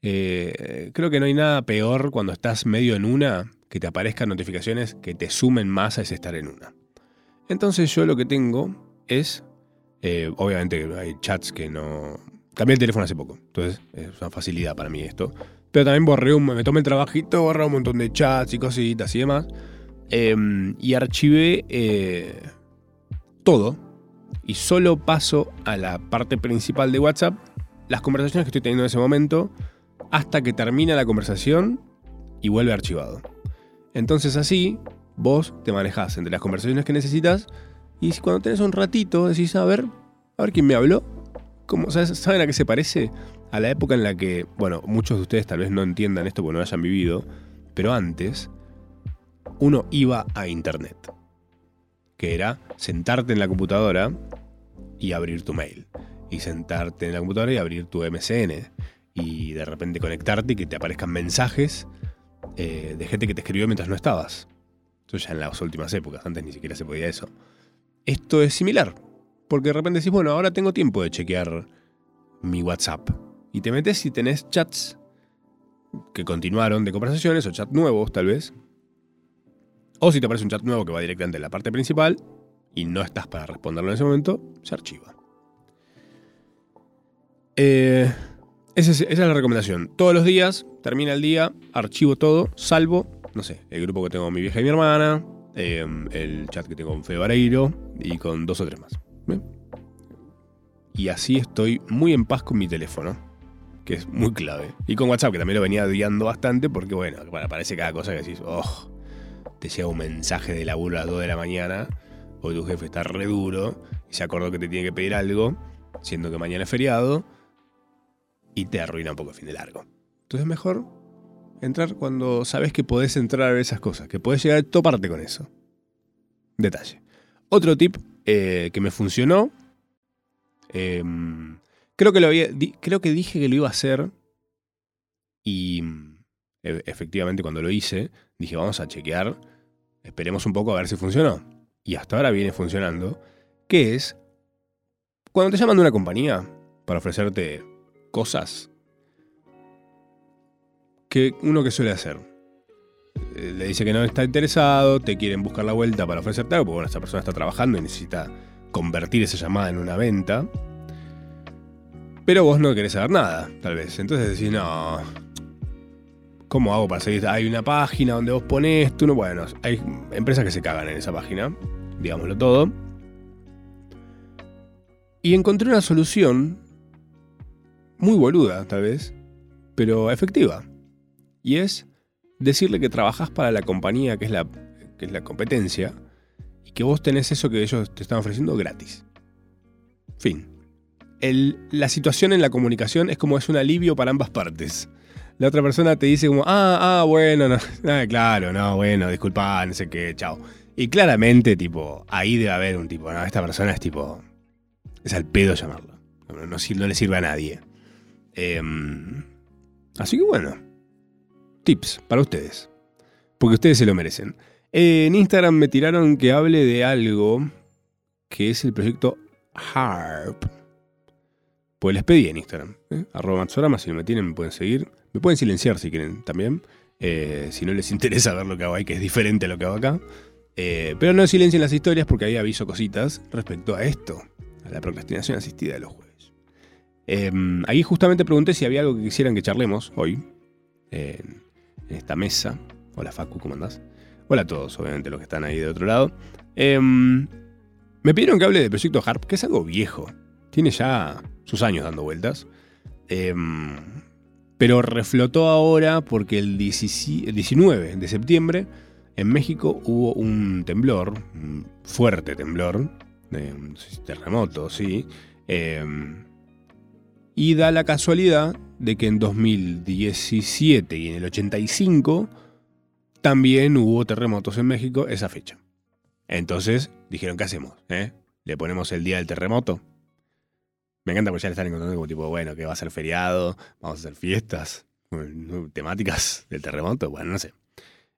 creo que no hay nada peor cuando estás medio en una que te aparezcan notificaciones que te sumen más a ese estar en una. Entonces yo lo que tengo es eh, obviamente hay chats que no. Cambié el teléfono hace poco, entonces es una facilidad para mí esto. Pero también borré un. Me tomé el trabajito, borré un montón de chats y cositas y demás. Em, y archivé eh, todo. Y solo paso a la parte principal de WhatsApp, las conversaciones que estoy teniendo en ese momento, hasta que termina la conversación y vuelve archivado. Entonces así, vos te manejás entre las conversaciones que necesitas y cuando tenés un ratito, decís, a ver, a ver quién me habló. ¿Cómo, ¿Saben a qué se parece? A la época en la que, bueno, muchos de ustedes tal vez no entiendan esto porque no hayan vivido, pero antes uno iba a internet, que era sentarte en la computadora y abrir tu mail, y sentarte en la computadora y abrir tu MCN, y de repente conectarte y que te aparezcan mensajes eh, de gente que te escribió mientras no estabas. Eso ya en las últimas épocas, antes ni siquiera se podía eso. Esto es similar, porque de repente decís, bueno, ahora tengo tiempo de chequear mi WhatsApp. Y te metes y tenés chats que continuaron de conversaciones o chats nuevos tal vez. O si te aparece un chat nuevo que va directamente a la parte principal y no estás para responderlo en ese momento, se archiva. Eh, esa, es, la recomendación. Todos los días, termina el día, archivo todo, salvo, no sé, el grupo que tengo mi vieja y mi hermana, Em, el chat que tengo con Fede Vareiro y con dos o tres más. Y así estoy muy en paz con mi teléfono, que es muy clave. Y con WhatsApp, que también lo venía odiando bastante, porque bueno, aparece cada cosa que decís, oh, te llega un mensaje de laburo a las 2 de la mañana, o tu jefe está re duro y se acordó que te tiene que pedir algo, siendo que mañana es feriado, y te arruina un poco el fin de largo. Entonces mejor entrar cuando sabes que podés entrar a ver esas cosas, que podés llegar a toparte con eso. Detalle. Otro tip eh, que me funcionó. Em, creo que lo había. creo que dije que lo iba a hacer. Y e, efectivamente, cuando lo hice, dije, vamos a chequear. Esperemos un poco a ver si funcionó. Y hasta ahora viene funcionando. Que es. Cuando te llaman de una compañía para ofrecerte cosas que uno que suele hacer. Eh, le dice que no está interesado, te quieren buscar la vuelta para ofrecerte algo, porque bueno, esta persona está trabajando y necesita convertir esa llamada en una venta. Pero vos no querés saber nada, tal vez. Entonces decís, no. ¿Cómo hago para seguir? Hay una página donde vos pones tú no. Bueno, hay empresas que se cagan en esa página, digámoslo todo. Y encontré una solución muy boluda, tal vez, pero efectiva. Y es decirle que trabajas para la compañía que es la, que es la competencia y que vos tenés eso que ellos te están ofreciendo gratis. Fin. la situación en la comunicación es como es un alivio para ambas partes. La otra persona te dice como, ah, ah, bueno, no, [laughs] ah, claro, no, bueno, disculpa, no sé qué, chao. Y claramente, tipo, ahí debe haber un tipo, no, esta persona es tipo, es al pedo llamarlo. No, no, le sirve a nadie. Em, así que bueno, tips para ustedes. Porque ustedes se lo merecen. En Instagram me tiraron que hable de algo que es el proyecto HARP. Pues les pedí en Instagram. ¿eh? Arroba Matsorama, si no me tienen me pueden seguir. Me pueden silenciar si quieren también. Eh, si no les [laughs] interesa ver lo que hago ahí, que es diferente a lo que hago acá. Eh, pero no silencien las historias porque ahí aviso cositas respecto a esto, a la procrastinación asistida de los jueves. ahí justamente pregunté si había algo que quisieran que charlemos hoy en esta mesa. Hola Facu, ¿cómo andás? Hola a todos, obviamente los que están ahí de otro lado. Em, me pidieron que hable del proyecto HARP, que es algo viejo. Tiene ya sus años dando vueltas. Em, pero reflotó ahora porque el, 19 de septiembre en México hubo un temblor, un fuerte temblor, un terremoto, sí. Em, y da la casualidad de que en 2017 y en el 85 también hubo terremotos en México esa fecha. Entonces dijeron, ¿qué hacemos? Eh? ¿Le ponemos el día del terremoto? Me encanta porque ya le están encontrando como tipo, bueno, que va a ser feriado, vamos a hacer fiestas, temáticas del terremoto, bueno, no sé.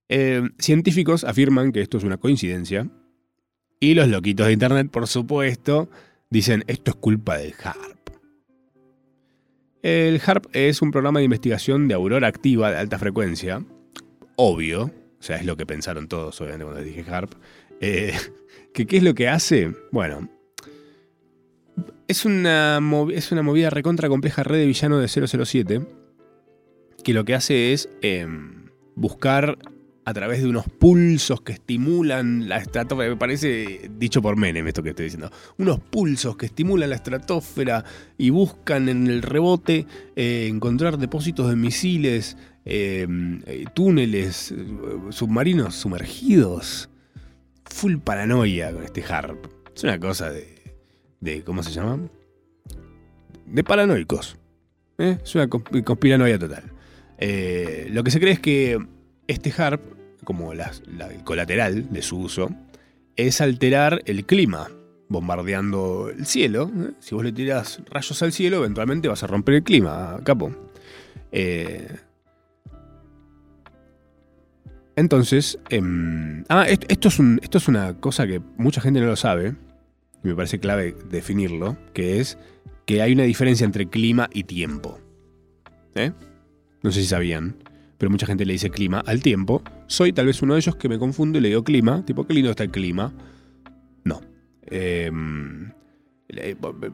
Eh, científicos afirman que esto es una coincidencia y los loquitos de Internet, por supuesto, dicen esto es culpa del HARP. El HARP es un programa de investigación de aurora activa de alta frecuencia, obvio, o sea, es lo que pensaron todos, obviamente, cuando dije HARP. Eh, [laughs] ¿Qué es lo que hace? Bueno, es una, es una movida recontra compleja red de villano de 007 que lo que hace es em, buscar a través de unos pulsos que estimulan la estratosfera, me parece dicho por Menem esto que estoy diciendo, unos pulsos que estimulan la estratosfera y buscan en el rebote eh, encontrar depósitos de misiles, em, eh, túneles, eh, submarinos sumergidos. Full paranoia con este HARP. Es una cosa de, de ¿cómo se llama? De paranoicos. Es una conspiranoia total. lo que se cree es que este HARP, como el colateral de su uso, es alterar el clima, bombardeando el cielo. ¿eh? Si vos le tirás rayos al cielo, eventualmente vas a romper el clima, capo. Eh, entonces, em, ah, esto, es esto es una cosa que mucha gente no lo sabe, y me parece clave definirlo, que es que hay una diferencia entre clima y tiempo. ¿Eh? No sé si sabían pero mucha gente le dice clima al tiempo. Soy tal vez uno de ellos que me confunde y le digo clima, tipo, qué lindo está el clima. No. Em,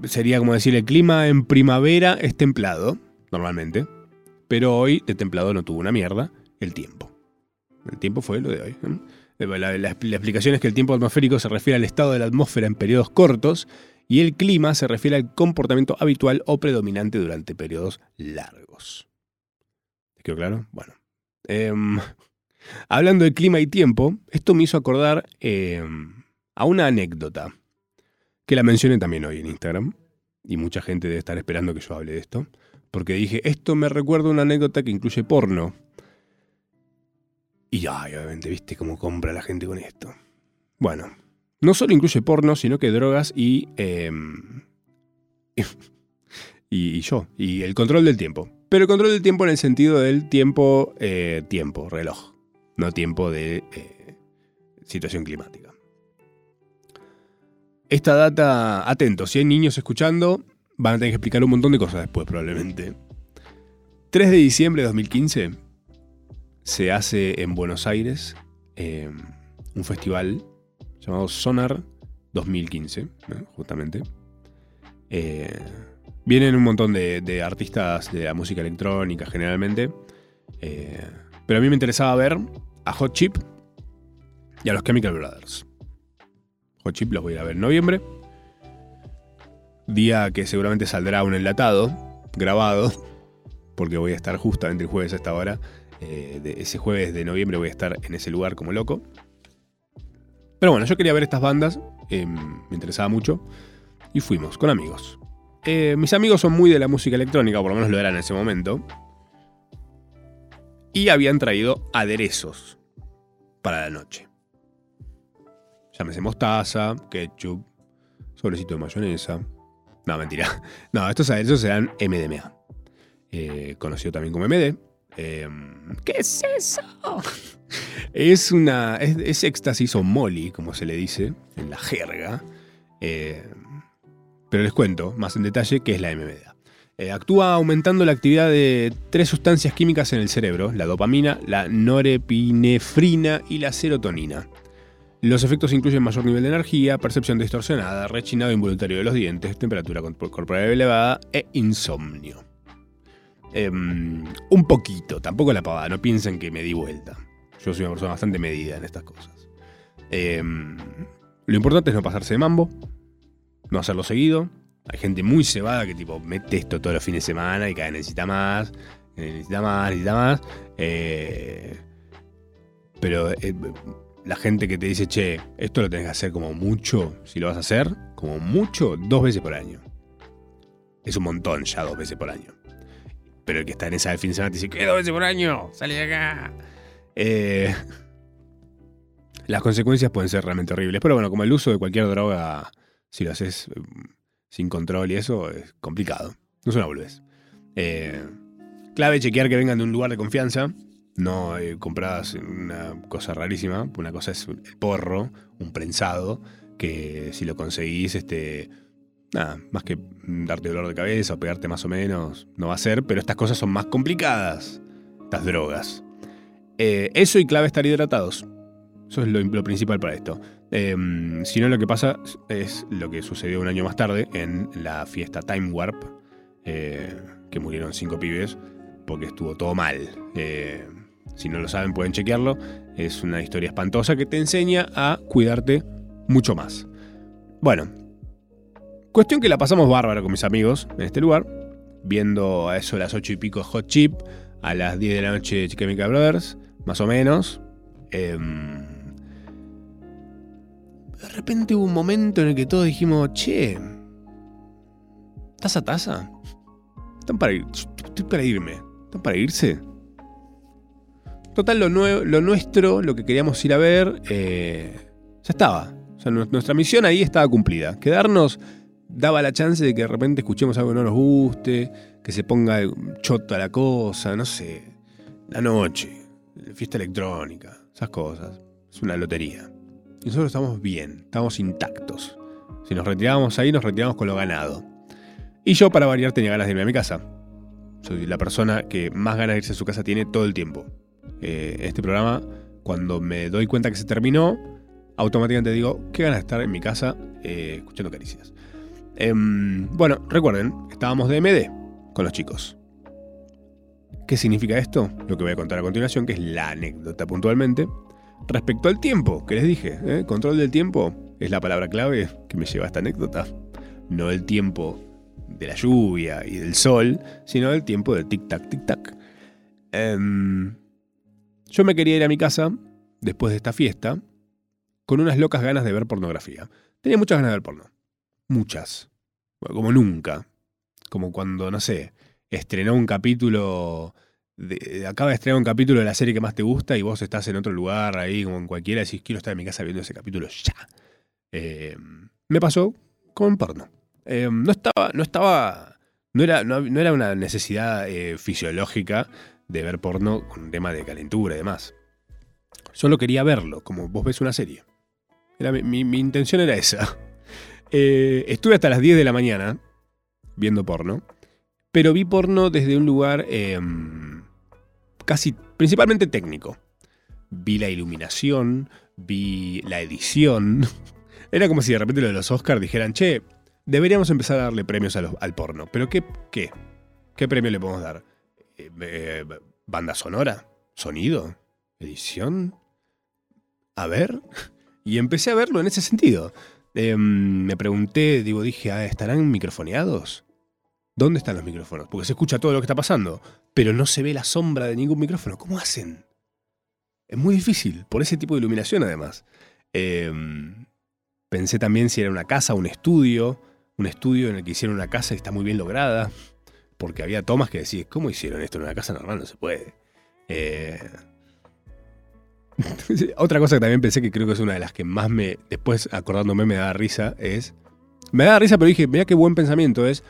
sería como decir, el clima en primavera es templado, normalmente, pero hoy de templado no tuvo una mierda, el tiempo. El tiempo fue lo de hoy. La, la explicación es que el tiempo atmosférico se refiere al estado de la atmósfera en periodos cortos y el clima se refiere al comportamiento habitual o predominante durante periodos largos. ¿Quedó claro? Bueno. Em, [laughs] hablando de clima y tiempo, esto me hizo acordar em, a una anécdota que la mencioné también hoy en Instagram. Y mucha gente debe estar esperando que yo hable de esto. Porque dije, esto me recuerda una anécdota que incluye porno. Y ya, obviamente, viste cómo compra la gente con esto. Bueno, no solo incluye porno, sino que drogas y, em, [laughs] y yo. Y el control del tiempo. Pero el control del tiempo en el sentido del tiempo, eh, tiempo, reloj, no tiempo de eh, situación climática. Esta data, atentos, si hay niños escuchando, van a tener que explicar un montón de cosas después probablemente. 3 de diciembre de 2015 se hace en Buenos Aires em, un festival llamado Sonar 2015, justamente. Eh, Vienen un montón de, artistas de la música electrónica generalmente. Eh, pero a mí me interesaba ver a Hot Chip y a los Chemical Brothers. Hot Chip los voy a ir a ver en noviembre. Día que seguramente saldrá un enlatado, grabado, porque voy a estar justamente el jueves a esta hora. Eh, de ese jueves de noviembre voy a estar en ese lugar como loco. Pero bueno, yo quería ver estas bandas, eh, me interesaba mucho, y fuimos con amigos. Eh, mis amigos son muy de la música electrónica, por lo menos lo eran en ese momento. Y habían traído aderezos para la noche. Llámese mostaza, ketchup, sobrecito de mayonesa. No, mentira. [laughs] No, estos aderezos eran MDMA. Eh, conocido también como MD. Em, ¿Qué es eso? [laughs] es una. Es, éxtasis o molly, como se le dice en la jerga. Eh, pero les cuento más en detalle qué es la MDMA. Eh, actúa aumentando la actividad de tres sustancias químicas en el cerebro, la dopamina, la norepinefrina y la serotonina. Los efectos incluyen mayor nivel de energía, percepción distorsionada, rechinado involuntario de los dientes, temperatura corporal elevada e insomnio. Em, un poquito, tampoco la pavada, no piensen que me di vuelta. Yo soy una persona bastante medida en estas cosas. Em, lo importante es no pasarse de mambo, no hacerlo seguido. Hay gente muy cebada que tipo mete esto todos los fines de semana y cada necesita más, necesita más, necesita más. Eh, pero eh, la gente que te dice, che, esto lo tenés que hacer como mucho, si lo vas a hacer, como mucho, dos veces por año. Es un montón ya dos veces por año. Pero el que está en esa del fin de semana te dice, ¿qué dos veces por año? Sale de acá. Eh, [laughs] las consecuencias pueden ser realmente horribles. Pero bueno, como el uso de cualquier droga si lo haces em, sin control y eso es complicado. No es una boludez. Eh, clave chequear que vengan de un lugar de confianza. No eh, compradas una cosa rarísima. Una cosa es el porro, un prensado, que si lo conseguís, este, nada, más que darte dolor de cabeza o pegarte más o menos, no va a ser, pero estas cosas son más complicadas, estas drogas. Eh, eso y clave estar hidratados. Eso es lo, principal para esto. Em, si no, lo que pasa es lo que sucedió un año más tarde en la fiesta Time Warp, eh, que murieron cinco pibes porque estuvo todo mal. Eh, si no lo saben, pueden chequearlo. Es una historia espantosa que te enseña a cuidarte mucho más. Bueno, cuestión que la pasamos bárbara con mis amigos en este lugar, viendo a eso a las ocho y pico Hot Chip, a las 10 de la noche Chemical Brothers, más o menos. Em, de repente hubo un momento en el que todos dijimos, che, ¿taza taza? Están para ir, estoy para irme, están para irse. Total, lo, lo nuestro, lo que queríamos ir a ver, eh, ya estaba. O sea, nuestra misión ahí estaba cumplida. Quedarnos daba la chance de que de repente escuchemos algo que no nos guste, que se ponga chota la cosa, no sé. La noche, fiesta electrónica, esas cosas. Es una lotería. Y nosotros estamos bien, estamos intactos. Si nos retirábamos ahí, nos retiramos con lo ganado. Y yo, para variar, tenía ganas de irme a mi casa. Soy la persona que más ganas de irse a su casa tiene todo el tiempo. Eh, este programa, cuando me doy cuenta que se terminó, automáticamente digo, qué ganas de estar en mi casa eh, escuchando caricias. Em, bueno, recuerden, estábamos de MD con los chicos. ¿Qué significa esto? Lo que voy a contar a continuación, que es la anécdota puntualmente. Respecto al tiempo, que les dije, ¿eh? control del tiempo es la palabra clave que me lleva a esta anécdota. No el tiempo de la lluvia y del sol, sino el tiempo del tic-tac, tic-tac. Em, yo me quería ir a mi casa después de esta fiesta con unas locas ganas de ver pornografía. Tenía muchas ganas de ver porno. Muchas. como nunca. Como cuando, no sé, estrenó un capítulo. De, acaba de estrenar un capítulo de la serie que más te gusta y vos estás en otro lugar ahí, como en cualquiera, y decís, quiero estar en mi casa viendo ese capítulo ya. Eh, me pasó con porno. Eh, no estaba. No estaba. No era, no, era una necesidad eh, fisiológica de ver porno con un tema de calentura y demás. Solo quería verlo, como vos ves una serie mi, intención era esa. [laughs] Eh, estuve hasta las 10 de la mañana viendo porno, pero vi porno desde un lugar em, casi principalmente técnico. Vi la iluminación, vi la edición. [laughs] Era como si de repente los de los Oscars dijeran, che, deberíamos empezar a darle premios al porno. ¿Pero qué, qué? ¿Qué premio le podemos dar? Eh, eh, ¿Banda sonora? ¿Sonido? ¿Edición? A ver. Y empecé a verlo en ese sentido. Em, me pregunté, digo, dije, ah, ¿estarán microfoneados? ¿Dónde están los micrófonos? Porque se escucha todo lo que está pasando, pero no se ve la sombra de ningún micrófono. ¿Cómo hacen? Es muy difícil, por ese tipo de iluminación además. Em, pensé también si era una casa, un estudio, un estudio en el que hicieron una casa y está muy bien lograda, porque había tomas que decís, ¿cómo hicieron esto en una casa normal? No se puede. Eh, [laughs] Otra cosa que también pensé que creo que es una de las que más me, después acordándome, me da risa es. Me da risa, pero dije, mira qué buen pensamiento es.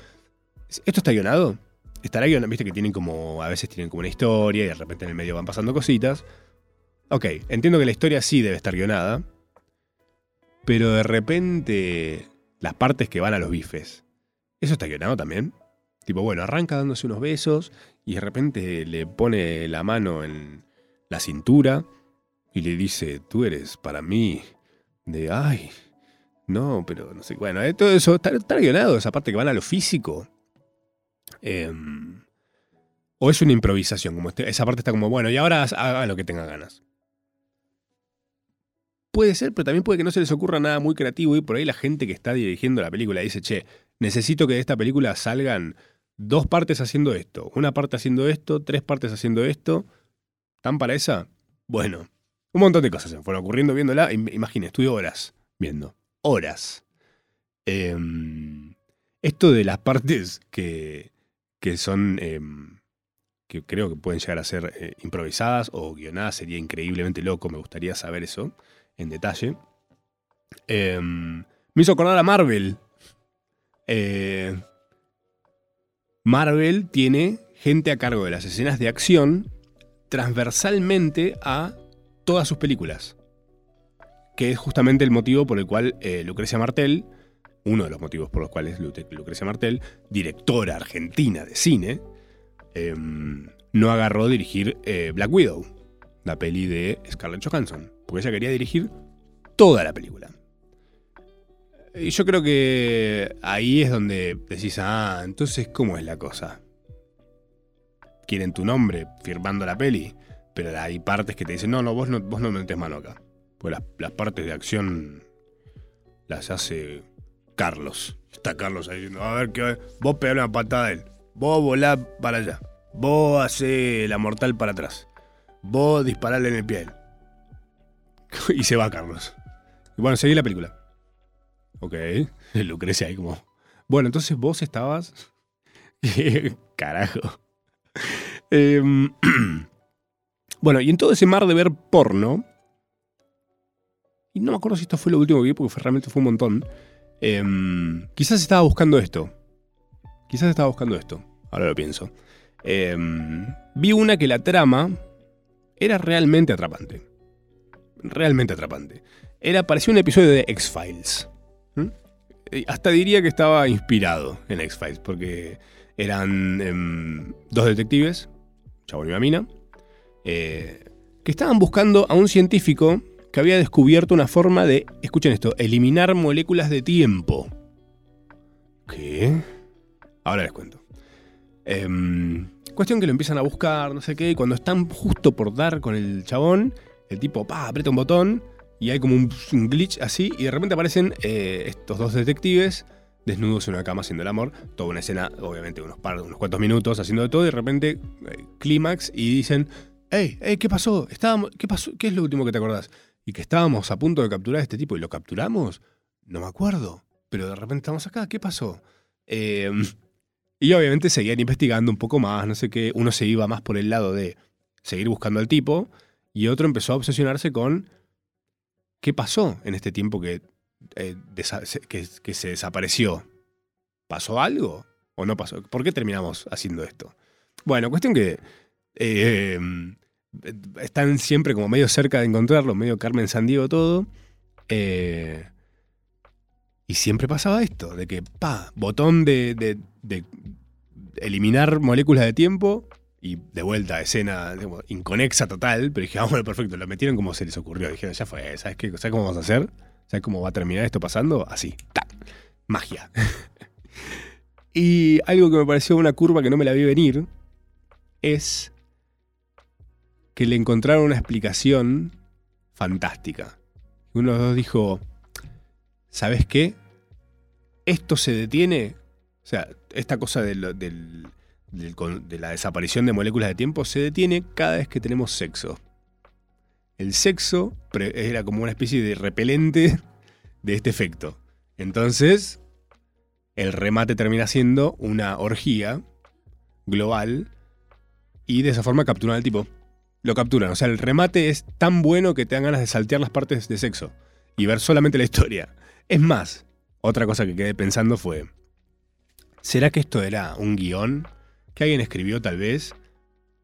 ¿Esto está guionado? ¿Estará guionado? Viste que tienen como. A veces tienen como una historia y de repente en el medio van pasando cositas. Ok, entiendo que la historia sí debe estar guionada. Pero de repente. Las partes que van a los bifes. ¿Eso está guionado también? Tipo, bueno, arranca dándose unos besos y de repente le pone la mano en la cintura y le dice, tú eres para mí de, ay, no, pero no sé, bueno, eh, todo eso está, está guionado, esa parte que van a lo físico. Em, o es una improvisación, como este, esa parte está como, bueno, y ahora haga lo que tenga ganas. Puede ser, pero también puede que no se les ocurra nada muy creativo y por ahí la gente que está dirigiendo la película dice, che, necesito que de esta película salgan dos partes haciendo esto, una parte haciendo esto, tres partes haciendo esto. ¿Están para esa? Bueno, un montón de cosas se fueron ocurriendo viéndola. Imagínate, estuve horas viendo. Horas. Em, esto de las partes que, que son. Em, que creo que pueden llegar a ser eh, improvisadas o guionadas sería increíblemente loco. Me gustaría saber eso en detalle. Em, me hizo acordar a Marvel. eh, Marvel tiene gente a cargo de las escenas de acción transversalmente a todas sus películas. Que es justamente el motivo por el cual eh, Lucrecia Martel, uno de los motivos por los cuales Lucrecia Martel, directora argentina de cine, em, no agarró dirigir eh, Black Widow, la peli de Scarlett Johansson, porque ella quería dirigir toda la película. Y yo creo que ahí es donde decís, ah, entonces, ¿cómo es la cosa? Quieren tu nombre firmando la peli, pero hay partes que te dicen, no, no, vos no, vos no metes mano acá. Pues las, partes de acción las hace Carlos. Está Carlos ahí diciendo, a ver, qué vos pegale una patada a él, vos volá para allá, vos hace la mortal para atrás, vos disparale en el pie [laughs] y se va Carlos. Y bueno, seguí la película. Ok, [laughs] Lucrecia ahí como... Bueno, entonces vos estabas... [laughs] Carajo. Em, [clears throat] bueno, y en todo ese mar de ver porno, y no me acuerdo si esto fue lo último que vi, porque realmente fue un montón, em, quizás estaba buscando esto. Quizás estaba buscando esto, ahora lo pienso. Em, vi una que la trama era realmente atrapante. Realmente atrapante. Era, parecía un episodio de X-Files. Eh, hasta diría que estaba inspirado en X-Files, porque eran em, dos detectives, chabón y una mina, eh, que estaban buscando a un científico que había descubierto una forma de, escuchen esto, eliminar moléculas de tiempo. ¿Qué? Ahora les cuento. Em, cuestión que lo empiezan a buscar, no sé qué, y cuando están justo por dar con el chabón, el tipo, pa, aprieta un botón y hay como un, glitch así, y de repente aparecen eh, estos dos detectives desnudos en una cama haciendo el amor. Toda una escena, obviamente, unos, par, unos cuantos minutos haciendo de todo, y de repente, eh, clímax, y dicen: ¡Ey, ey, qué pasó? Estábamos, ¿qué pasó? ¿Qué es lo último que te acordás? Y que estábamos a punto de capturar a este tipo, y lo capturamos. No me acuerdo, pero de repente estamos acá, ¿qué pasó? Em, y obviamente seguían investigando un poco más, no sé qué. Uno se iba más por el lado de seguir buscando al tipo, y otro empezó a obsesionarse con ¿Qué pasó en este tiempo que, eh, que, se desapareció? ¿Pasó algo o no pasó? ¿Por qué terminamos haciendo esto? Bueno, cuestión que eh, están siempre como medio cerca de encontrarlo, medio Carmen Sandiego todo. Eh, y siempre pasaba esto, de que, pa, botón de, de eliminar moléculas de tiempo, y de vuelta, escena inconexa total, pero dije, [laughs] ah, bueno, perfecto, lo metieron como se les ocurrió. Dijeron, ya fue, ¿sabes, qué? ¿sabes cómo vamos a hacer? ¿Sabes cómo va a terminar esto pasando? Así, ¡tac! Magia. [laughs] y algo que me pareció una curva que no me la vi venir es que le encontraron una explicación fantástica. Uno de los dos dijo, ¿sabes qué? Esto se detiene. O sea, esta cosa del de la desaparición de moléculas de tiempo se detiene cada vez que tenemos sexo. El sexo era como una especie de repelente de este efecto. Entonces, el remate termina siendo una orgía global y de esa forma capturan al tipo. Lo capturan. O sea, el remate es tan bueno que te dan ganas de saltear las partes de sexo y ver solamente la historia. Es más, otra cosa que quedé pensando fue, ¿será que esto era un guion? que alguien escribió tal vez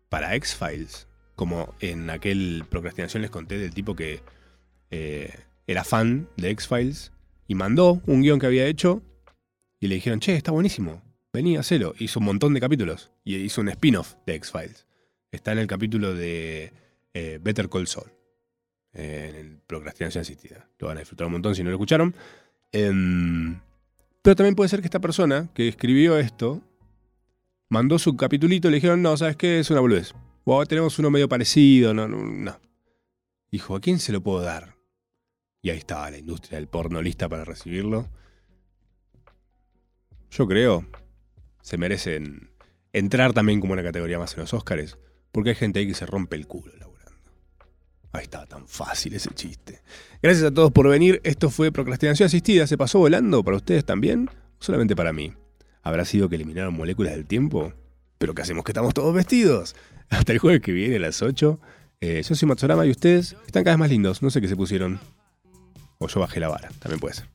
para X-Files, como en aquel procrastinación les conté del tipo que eh, era fan de X-Files y mandó un guion que había hecho y le dijeron, che, está buenísimo, vení, hacelo. Hizo un montón de capítulos y hizo un spin-off de X-Files. Está en el capítulo de eh, Better Call Saul, en el procrastinación asistida. Lo van a disfrutar un montón si no lo escucharon. Em, pero también puede ser que esta persona que escribió esto mandó su capitulito y le dijeron, no, ¿sabes qué? Es una boludez. tenemos uno medio parecido, no, no, no. Dijo, ¿a quién se lo puedo dar? Y ahí estaba la industria del porno lista para recibirlo. Yo creo, se merecen entrar también como una categoría más en los Oscars, porque hay gente ahí que se rompe el culo laburando. Ahí estaba tan fácil ese chiste. Gracias a todos por venir. Esto fue Procrastinación Asistida. ¿Se pasó volando para ustedes también? solamente para mí? ¿Habrá sido que eliminaron moléculas del tiempo? ¿Pero qué hacemos que estamos todos vestidos? [laughs] Hasta el jueves que viene a las 8. Eh, yo soy Matsurama y ustedes están cada vez más lindos. No sé qué se pusieron. O yo bajé la vara, también puede ser.